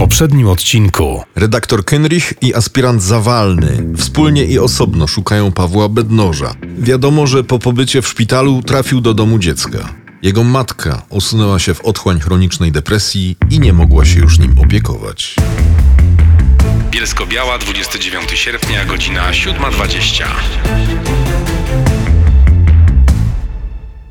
poprzednim odcinku. Redaktor Kenrich i aspirant Zawalny wspólnie i osobno szukają Pawła Bednoża. Wiadomo, że po pobycie w szpitalu trafił do domu dziecka. Jego matka osunęła się w otchłań chronicznej depresji i nie mogła się już nim opiekować. Bielsko-Biała, 29 sierpnia, godzina 7.20.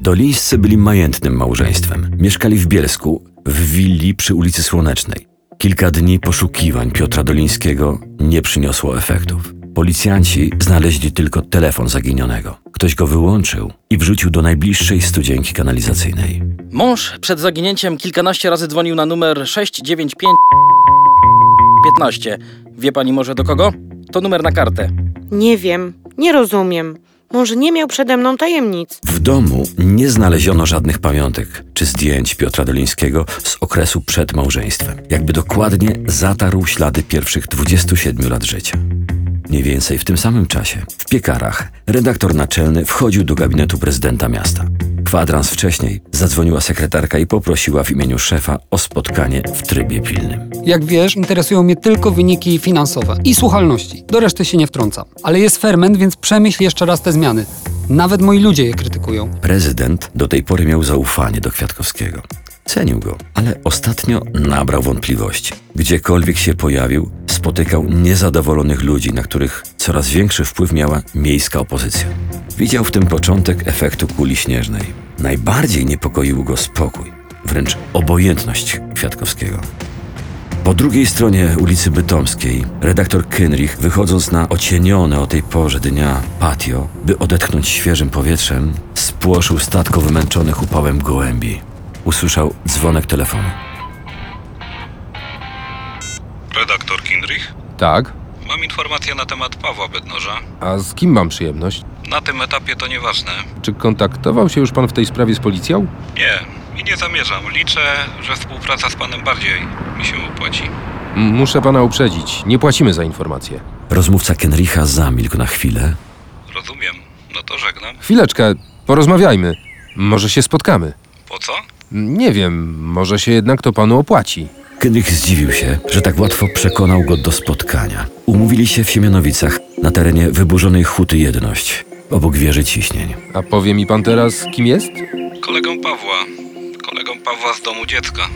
Dolińscy byli majętnym małżeństwem. Mieszkali w Bielsku, w willi przy ulicy Słonecznej. Kilka dni poszukiwań Piotra Dolińskiego nie przyniosło efektów. Policjanci znaleźli tylko telefon zaginionego. Ktoś go wyłączył i wrzucił do najbliższej studzienki kanalizacyjnej. Mąż przed zaginięciem kilkanaście razy dzwonił na numer 695 15. Wie pani może do kogo? To numer na kartę. Nie wiem, nie rozumiem. Może nie miał przede mną tajemnic. W domu nie znaleziono żadnych pamiątek czy zdjęć Piotra Dolińskiego z okresu przed małżeństwem. Jakby dokładnie zatarł ślady pierwszych 27 lat życia. Mniej więcej w tym samym czasie, w piekarach, redaktor naczelny wchodził do gabinetu prezydenta miasta. Kwadrans wcześniej zadzwoniła sekretarka i poprosiła w imieniu szefa o spotkanie w trybie pilnym. Jak wiesz, interesują mnie tylko wyniki finansowe i słuchalności. Do reszty się nie wtrącam. Ale jest ferment, więc przemyśl jeszcze raz te zmiany. Nawet moi ludzie je krytykują. Prezydent do tej pory miał zaufanie do Kwiatkowskiego. Cenił go, ale ostatnio nabrał wątpliwości. Gdziekolwiek się pojawił, spotykał niezadowolonych ludzi, na których coraz większy wpływ miała miejska opozycja. Widział w tym początek efektu kuli śnieżnej. Najbardziej niepokoił go spokój, wręcz obojętność Kwiatkowskiego. Po drugiej stronie ulicy Bytomskiej redaktor Kynrich, wychodząc na ocienione o tej porze dnia patio, by odetchnąć świeżym powietrzem, spłoszył statko wymęczonych upałem gołębi. Usłyszał dzwonek telefonu. Redaktor Kindrich? Tak. Mam informację na temat Pawła Bednoża. A z kim mam przyjemność? Na tym etapie to nieważne. Czy kontaktował się już pan w tej sprawie z policją? Nie, i nie zamierzam. Liczę, że współpraca z panem bardziej mi się opłaci. M- Muszę pana uprzedzić. Nie płacimy za informacje. Rozmówca Kenricha zamilkł na chwilę, Rozumiem. No to żegnam. Chwileczkę, porozmawiajmy. Może się spotkamy. Po co? Nie wiem, może się jednak to panu opłaci. Kenrich zdziwił się, że tak łatwo przekonał go do spotkania. Umówili się w Siemianowicach, na terenie wyburzonej huty Jedność, obok wieży ciśnień. A powie mi pan teraz, kim jest? Kolegą Pawła. Kolegą Pawła z domu dziecka.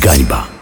Gańba.